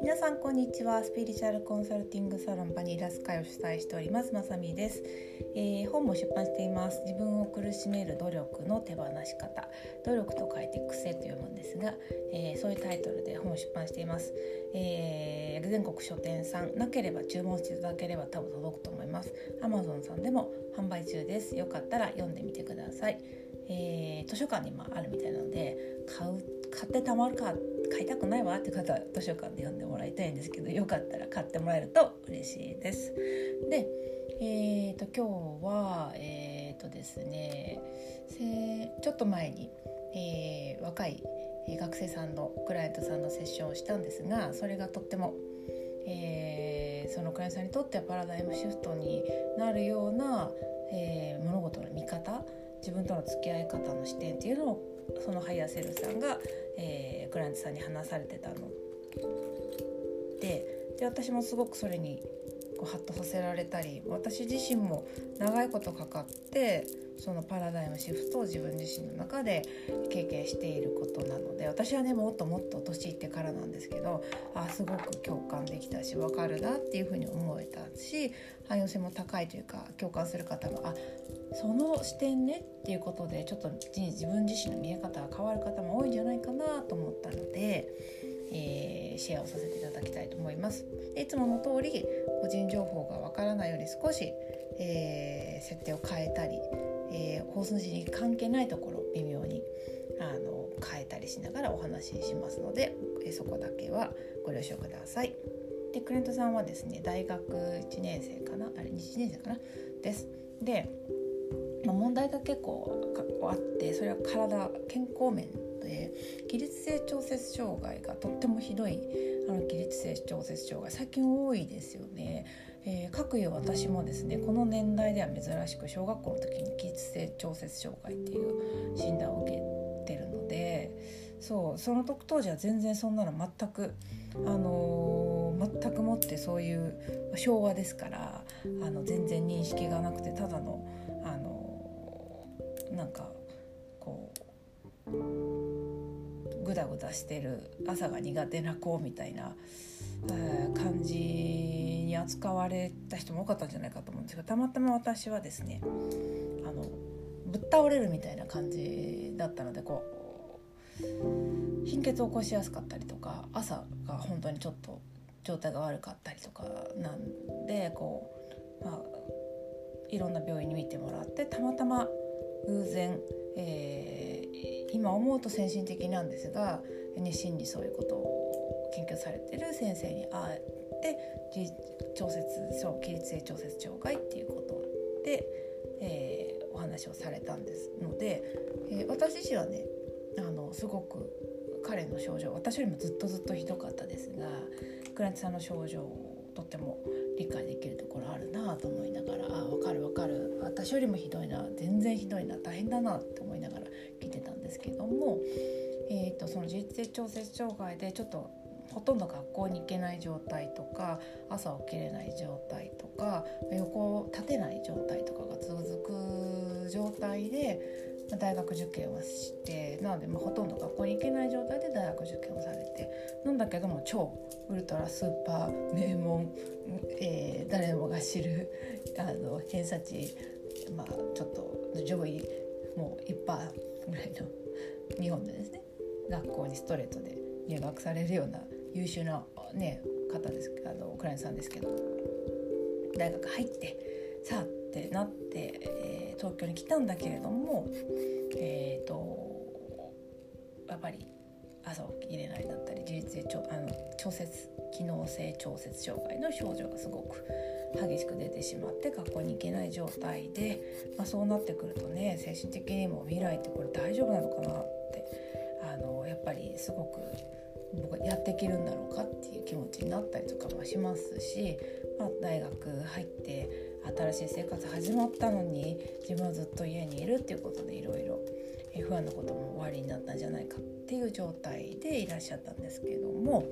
皆さんこんにちは。スピリチュアルコンサルティングサロンバニラスカイを主催しております。まさみです、えー、本も出版しています。自分を苦しめる努力の手放し方。努力と書いて癖と読むんですが、えー、そういうタイトルで本を出版しています、えー、全国書店さん。なければ注文していただければ多分届くと思います。Amazon さんでも販売中です。よかったら読んでみてください、え図書館にもあるみたいなので買う買ってたまるか買いたくないわって方は図書館で読んでもらいたいんですけどよかったら買ってもらえると嬉しいです。で、えーと、今日はえっ、ー、とですねちょっと前に、えー、若い学生さんのクライアントさんのセッションをしたんですがそれがとっても、えー、そのクライアントさんにとってはパラダイムシフトになるような、えー、物事の見方自分との付き合い方の視点っていうのをそのハイヤーセルフさんが、えー、クライアントさんに話されてたの。でで私もすごくそれにこうハッとさせられたり私自身も長いことかかってそのパラダイムシフトを自分自身の中で経験していることなので私はねもっともっと年いってからなんですけどあすごく共感できたし分かるなっていうふうに思えたし汎用性も高いというか共感する方もあその視点ねっていうことでちょっと自分自身の見え方が変わる方も多いんじゃないかなと思ったので、えー、シェアをさせていただきたいと思います。いつもの通り個人情報がわからないように少し、えー、設定を変えたり、えー、放送時に関係ないところ微妙にあの変えたりしながらお話ししますので、えそこだけはご了承ください。でクレントさんはですね大学1年生かな？あれ1年生かな？です。でま、問題が結構あってそれは体健康面で起立性調節障害がとってもひどいあの起立性調節障害最近多いですよね。えー、各有私もですねこの年代では珍しく小学校の時に起立性調節障害っていう診断を受けてるのでそうその時当時は全然そんなの全く、あのー、全くもってそういう昭和ですからあの全然認識がなくてただのなんかこうグダグダしてる朝が苦手な子みたいな、感じに扱われた人も多かったんじゃないかと思うんですけどたまたま私はですねあのぶっ倒れるみたいな感じだったのでこう貧血を起こしやすかったりとか朝が本当にちょっと状態が悪かったりとかなんでこう、まあ、いろんな病院に見てもらってたまたま偶然、えー、今思うと先進的なんですが熱心にそういうことを研究されてる先生に会って調節起立性調節障害っていうことで、えー、お話をされたんですので、えー、私自身はねあのすごく彼の症状私よりもずっとずっとひどかったですがクランチさんの症状をとっても理解できるところあるなと思いながらあ分かる分かる。私よりもひどいな。全然ひどいな。大変だなって思いながら聞いてたんですけども、えーと、その自律性調節障害でちょっとほとんど学校に行けない状態とか朝起きれない状態とか横を立てない状態とかが続く状態で大学受験をしてなので、まあ、ほとんど学校に行けない状態で大学受験をされてなんだけども超ウルトラスーパー名門、えー、誰もが知るあの偏差値、まあ、ちょっと上位もう1%ぐらいの日本でですね学校にストレートで入学されるような優秀な、ね、方ですあのクライアントさんですけど大学入ってさあってなって、えー、東京に来たんだけれどもえっ、ー、とやっぱり朝起きれないだったり自律性調あの調節機能性調節障害の症状がすごく激しく出てしまって学校に行けない状態で、まあ、そうなってくるとね精神的にも未来ってこれ大丈夫なのかなってあのやっぱりすごく僕やっていけるんだろうかっていう気持ちになったりとかもしますし、まあ、大学入って新しい生活始まったのに自分はずっと家にいるっていうことでいろいろ不安なことも終わりになったんじゃないかってていう状態でいらっしゃったんですけども、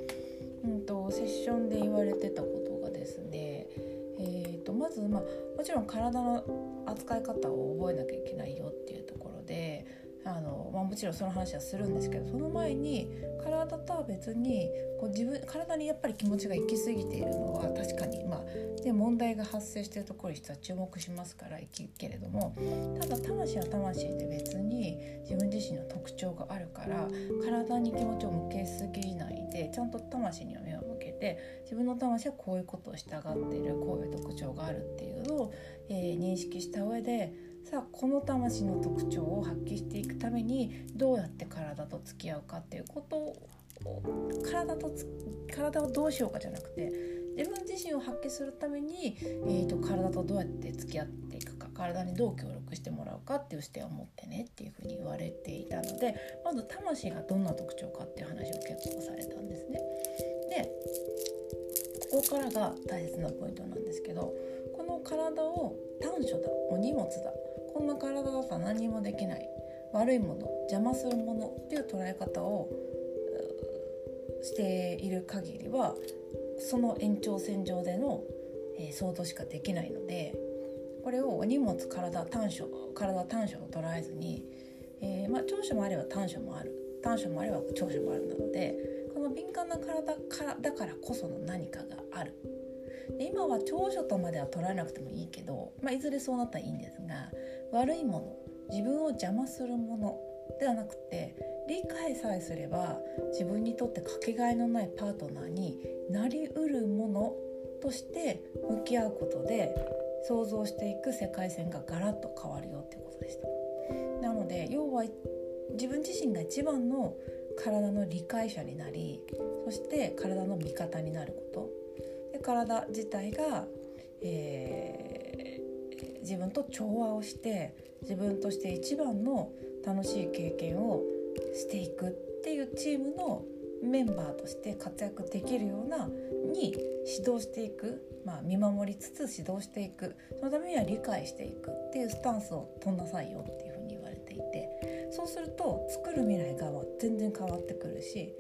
うんと、セッションで言われてたことがですね、えーと、まず、まあ、もちろん体の扱い方を覚えなきゃいけないよっていうところであの、まあ、もちろんその話はするんですけどその前に体とは別にこう自分体にやっぱり気持ちが行き過ぎているのは確かに、まあ、で問題が発生しているところに人は注目しますからいきけれどもただ魂は魂で別に自分自身の特徴があるから体に気持ちを向けすぎないでちゃんと魂には目を向けて自分の魂はこういうことを従っているこういう特徴があるっていうのを、えー、認識した上でさあこの魂の特徴を発揮していくためにどうやって体と付き合うかっていうことを体と体をどうしようかじゃなくて自分自身を発揮するために、えーと、体とどうやって付き合っていくか体にどう協力してもらうかっていう視点を持ってねっていうふうに言われていたのでまず魂がどんな特徴かっていう話を結構されたんですね。でここからが大切なポイントなんですけどこの体を短所だお荷物だこんな体だったら何もできない。悪いもの邪魔するものっていう捉え方をしている限りはその延長線上での、えー、想像しかできないのでこれを荷物体短所体短所を捉えずに、えー、まあ、長所もあれば短所もある。短所もあれば長所もあるなのでこの敏感な体からだからこその何かがある。で今は長所とまでは捉えなくてもいいけど、まあ、いずれそうなったらいいんですが悪いもの自分を邪魔するものではなくて理解さえすれば自分にとってかけがえのないパートナーになりうるものとして向き合うことで想像していく世界線がガラッと変わるよってことでした。なので要は自分自身が一番の体の理解者になりそして体の味方になることで体自体が、えー、自分と調和をして自分として一番の楽しい経験をしていくっていうチームのメンバーとして活躍できるようなに指導していく、まあ、見守りつつ指導していくそのためには理解していくっていうスタンスを取んなさいよっていうふうに言われていてそうすると作る未来が全然変わってくるし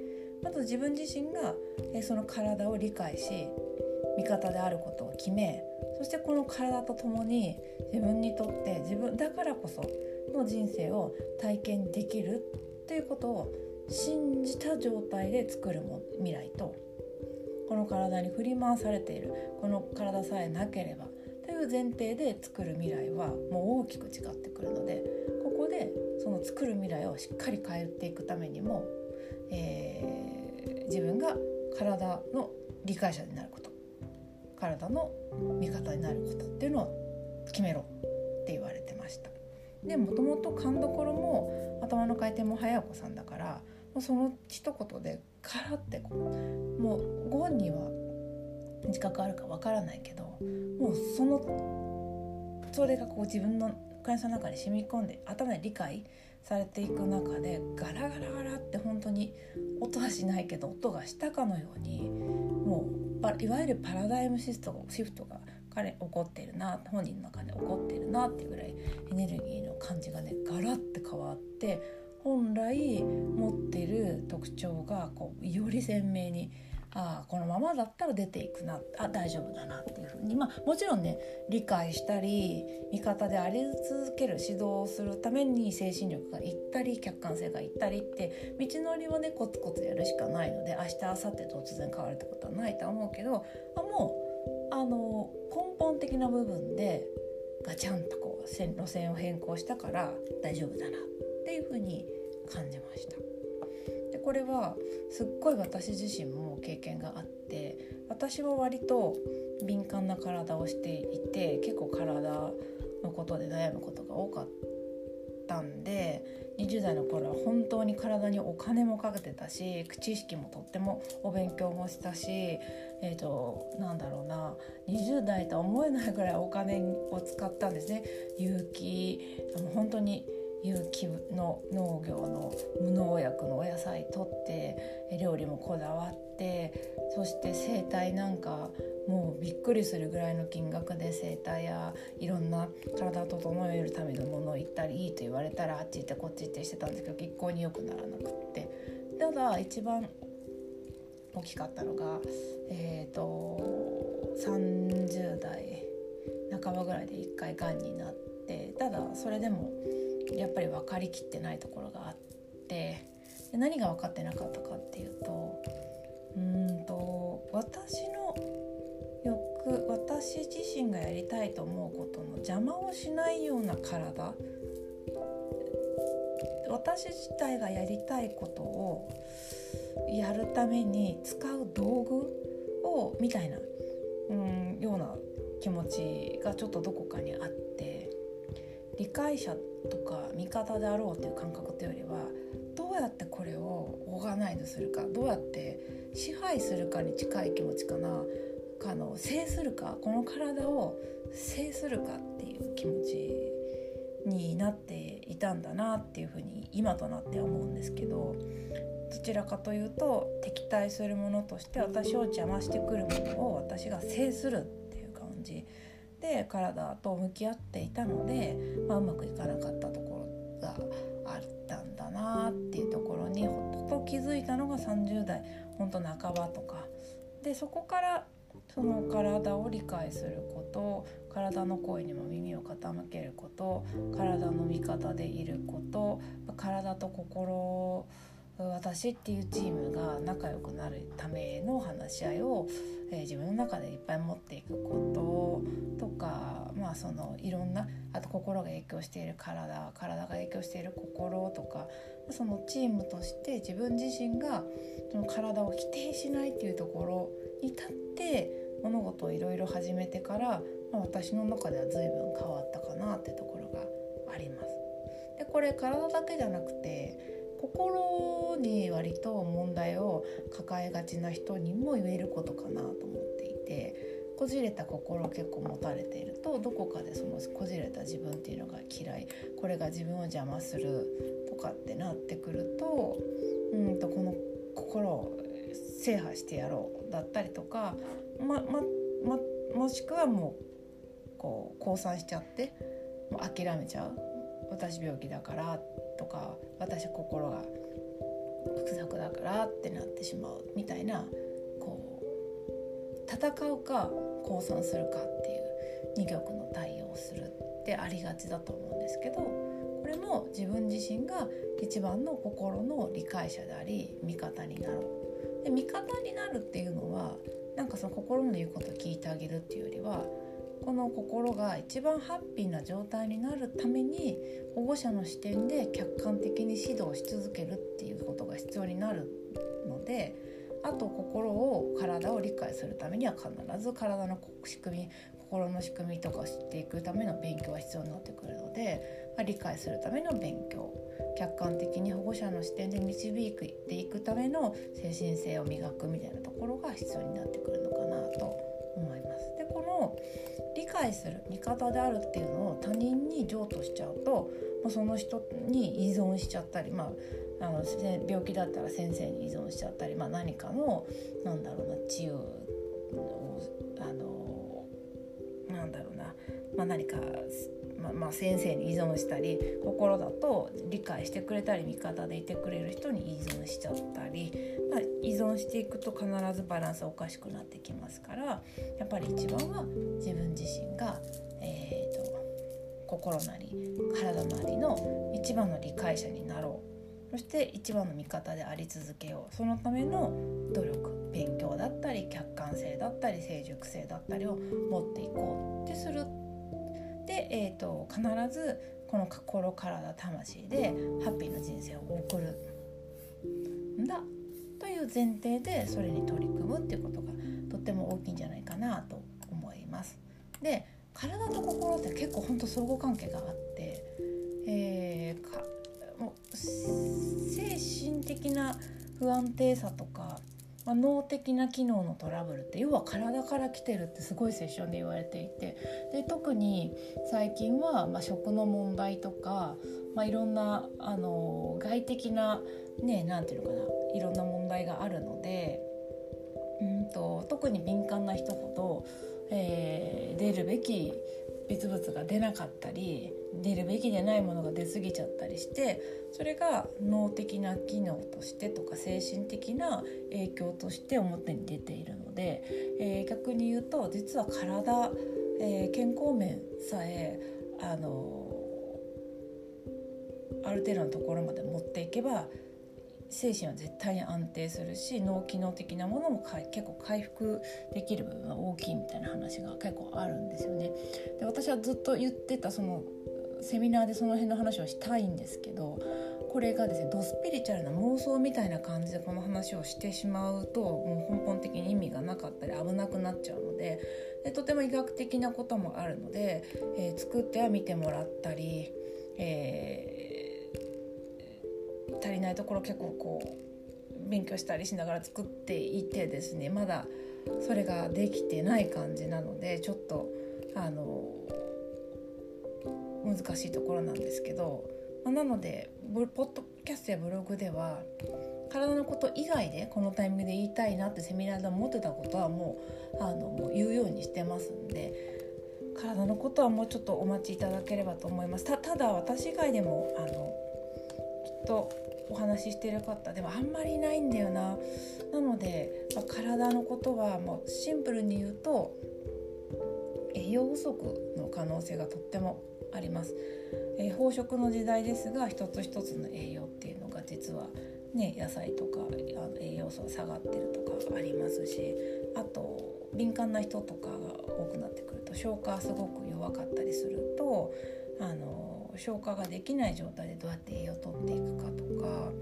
まず自分自身がその体を理解し味方であることを決めそしてこの体と共に自分にとって自分だからこその人生を体験できるっていうことを信じた状態で作るも未来とこの体に振り回されているこの体さえなければという前提で作る未来はもう大きく違ってくるのでここでその作る未来をしっかり変えていくためにも、えー、自分が体の理解者になること体の味方になることっていうのを決めろって言われてました。でもともと勘どころも頭の回転も早子さんだからもうその一言でカラってこうもうご本人は自覚あるかわからないけどもうそのそれがこう自分の会社の中に染み込んで頭で理解されていく中でガラガラガラって本当に音はしないけど音がしたかのようにもういわゆるパラダイムシフトシフトが彼怒ってるな本人の中で怒ってるなっていうぐらいエネルギーの感じがねガラッて変わって本来持ってる特徴がこうより鮮明にああこのままだったら出ていくなあ大丈夫だなっていうふうにまあもちろんね理解したり味方であり続ける指導をするために精神力がいったり客観性がいったりって道のりはねコツコツやるしかないので明日明後日突然変わるってことはないとは思うけどあもうあの根本的な部分でガチャンとこう線路線を変更したから大丈夫だなっていうふうに感じました。これはすっごい私自身も経験があって私は割と敏感な体をしていて結構体のことで悩むことが多かったんで20代の頃は本当に体にお金もかけてたし知識もとってもお勉強もしたしえーと、なんだろうな20代とは思えないぐらいお金を使ったんですね。有機本当に有機の農業の無農薬のお野菜取って料理もこだわってそして整体なんかもうびっくりするぐらいの金額で整体やいろんな体を整えるためのものを行ったりいいと言われたらあっち行ってこっち行ってしてたんですけど一向に良くならなくって。ただ一番大きかったのがえっ、ー、と30代半ばぐらいで一回がんになってただそれでもやっぱり分かりきってないところがあってで何が分かってなかったかっていうとうんと私の欲私自身がやりたいと思うことの邪魔をしないような体。私自体がやりたいことをやるために使う道具をみたいなうんような気持ちがちょっとどこかにあって。理解者とか味方であろうという感覚というよりはどうやってこれをオーガナイズするかどうやって支配するかに近い気持ちかなあの制するかこの体を制するかっていう気持ちになっていたんだなっていうふうに今となっては思うんですけどどちらかというと敵対するものとして私を邪魔してくるものを私が制するで体と向き合っていたので、まあ、うまくいかなかったところがあったんだなっていうところにほっと気づいたのが30代ほんと半ばとか。でそこからその体を理解すること体の声にも耳を傾けること体の味方でいること体と心を私っていうチームが仲良くなるための話し合いを、えー、自分の中でいっぱい持っていくこととかまあそのいろんなあと心が影響している体体が影響している心とかそのチームとして自分自身がその体を否定しないっていうところに立って物事をいろいろ始めてから、まあ、私の中では随分変わったかなってところがあります。でこれ体だけじゃなくて心に割と問題を抱えがちな人にも言えることかなと思っていてこじれた心を結構持たれているとどこかでそのこじれた自分っていうのが嫌いこれが自分を邪魔するとかってなってくるとうんとこの心を制覇してやろうだったりとか、ままま、もしくはもうこう降参しちゃってもう諦めちゃう私病気だからとか私心が複雑だからってなってしまうみたいなこう戦うか降参するかっていう二極の対応をするってありがちだと思うんですけどこれも自分自身が一番の心の理解者であり味方になろう。で味方になるっていうのはなんかその心の言うことを聞いてあげるっていうよりはこの心が一番ハッピーな状態になるために保護者の視点で客観的に指導し続けるっていうことが必要になるのであと心を体を理解するためには必ず体の仕組み心の仕組みとかを知っていくための勉強が必要になってくるので、まあ、理解するための勉強客観的に保護者の視点で導いていくための精神性を磨くみたいなところが必要になってくるのかなと思います。でこの理解する味方であるっていうのを他人に譲渡しちゃうともうその人に依存しちゃったり、まあ、あの病気だったら先生に依存しちゃったり、まあ、何かのなんだろうな治癒をあのなんだろうな、まあ、何かままあ、先生に依存したり心だと理解してくれたり味方でいてくれる人に依存しちゃったり、まあ、依存していくと必ずバランスおかしくなってきますからやっぱり一番は自分自身が、えーと、心なり体なりの一番の理解者になろう。そして一番の味方であり続けよう。そのための努力勉強だったり客観性だったり成熟性だったりを持っていこう。ってするで、えーと、必ずこの心体魂でハッピーな人生を送るんだという前提でそれに取り組むっていうことがとっても大きいんじゃないかなと思います。で体と心って結構ほんと相互関係があって、えー、かもう精神的な不安定さとかまあ、脳的な機能のトラブルって要は体から来てるってすごいセッションで言われていてで特に最近は、まあ、食の問題とか、まあ、いろんなあの外的なね何て言うのかないろんな問題があるのでうんと特に敏感な人ほど、えー、出るべき別物が出なかったり出るべきでないものが出過ぎちゃったりしてそれが脳的な機能としてとか精神的な影響として表に出ているので、えー、逆に言うと実は体、えー、健康面さえあのある程度のところまで持っていけば精神は絶対に安定するし脳機能的なものも結構回復できる部分が大きいみたいな話が結構あるんですよね。で私はずっと言ってたそのセミナーでその辺の話をしたいんですけどこれがですねドスピリチュアルな妄想みたいな感じでこの話をしてしまうともう根本的に意味がなかったり危なくなっちゃうのででとても医学的なこともあるので、えー、作っては見てもらったり、えー、足りないところ結構こう勉強したりしながら作っていてですねまだそれができてない感じなのでちょっとあの難しいところなんですけどまあ、なのでポッドキャストやブログでは体のこと以外でこのタイミングで言いたいなってセミナーで思ってたことはもうあのもう言うようにしてますんで体のことはもうちょっとお待ちいただければと思います。ただ私以外でもあのきっとお話ししてる方でもあんまりいないんだよななので、まあ、体のことはもうシンプルに言うと栄養不足の可能性がとってもあります。えー、飽食の時代ですが一つ一つの栄養っていうのが実はね野菜とかあの栄養素が下がってるとかありますしあと敏感な人とかが多くなってくると消化すごく弱かったりするとあの消化ができない状態でどうやって栄養をとっていくかとか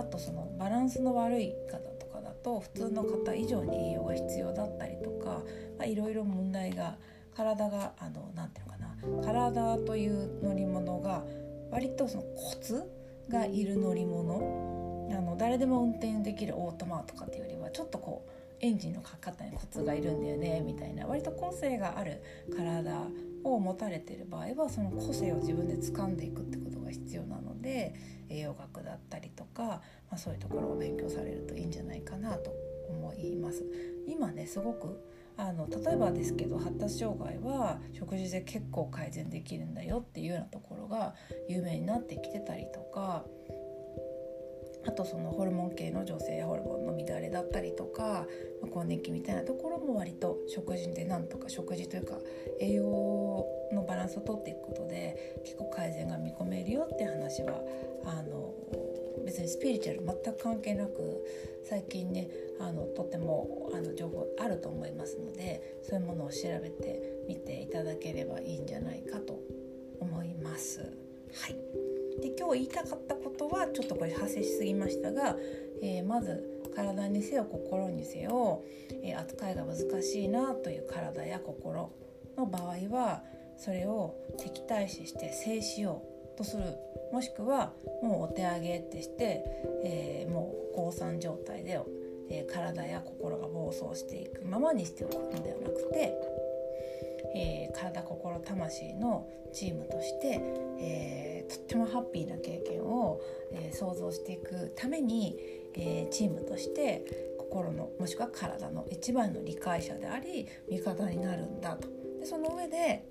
あとそのバランスの悪い方とかだと普通の方以上に栄養が必要だったりとかいろいろ問題が体があのなていうのかな体という乗り物が割とそのコツがいる乗り物。あの誰でも運転できるオートマとかっていうよりはちょっとこうエンジンのかかったにコツがいるんだよねみたいな割と個性がある体を持たれてる場合はその個性を自分で掴んでいくってことが必要なので栄養学だったりとか、まあ、そういうところを勉強されるといいんじゃないかなと思います。今ねすごくあの例えばですけど発達障害は食事で結構改善できるんだよっていうようなところが有名になってきてたりとかあとそのホルモン系の女性ホルモンの乱れだったりとか、更年期みたいなところも割と食事でなんとか食事というか栄養のバランスをとっていくことで結構改善が見込めるよって話はあの別にスピリチュアル全く関係なく最近ねあのとてもあの情報あると思いますのでそういうものを調べてみていただければいいんじゃないかと思います。はい、で今日言いたかったことはちょっとこれ派生しすぎましたが、えー、まず体にせよ心にせよ、えー、扱いが難しいなという体や心の場合はそれを敵対視して制しようとする。もしくはもうお手上げってして、えー、もう降参状態で、えー、体や心が暴走していくままにしておくのではなくて、えー、体心魂のチームとして、えとってもハッピーな経験を、え想像していくために、えチームとして心のもしくは体の一番の理解者であり味方になるんだと。でその上で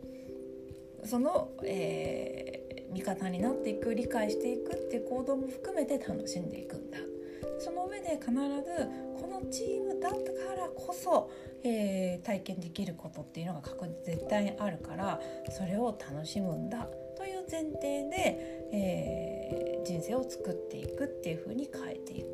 その、え味方になっていく理解していくっていう行動も含めて楽しんでいくんだその上で必ずこのチームだったからこそ、えー、体験できることっていうのが確実絶対にあるからそれを楽しむんだという前提で、えー、人生を作っていくっていう風に変えていく、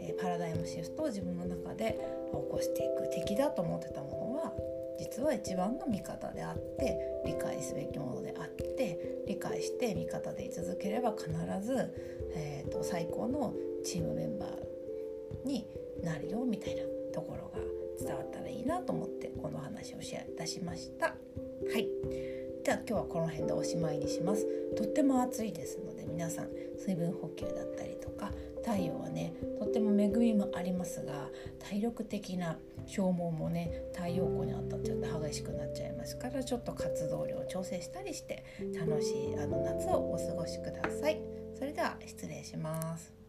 えー、パラダイムシフトを自分の中で起こしていく。敵だと思ってたものは実は一番の味方であって理解すべきものであって理解して味方でい続ければ必ず、えーと、最高のチームメンバーになるよみたいなところが伝わったらいいなと思ってこの話をシェアいたしました。はいでは今日はこの辺でおしまいにしますとっても暑いですので皆さん水分補給だったりとか太陽はねとっても恵みもありますが体力的な消耗もね太陽光に当たっちゃって激しくなっちゃいますからちょっと活動量を調整したりして楽しいあの夏をお過ごしください。それでは失礼します。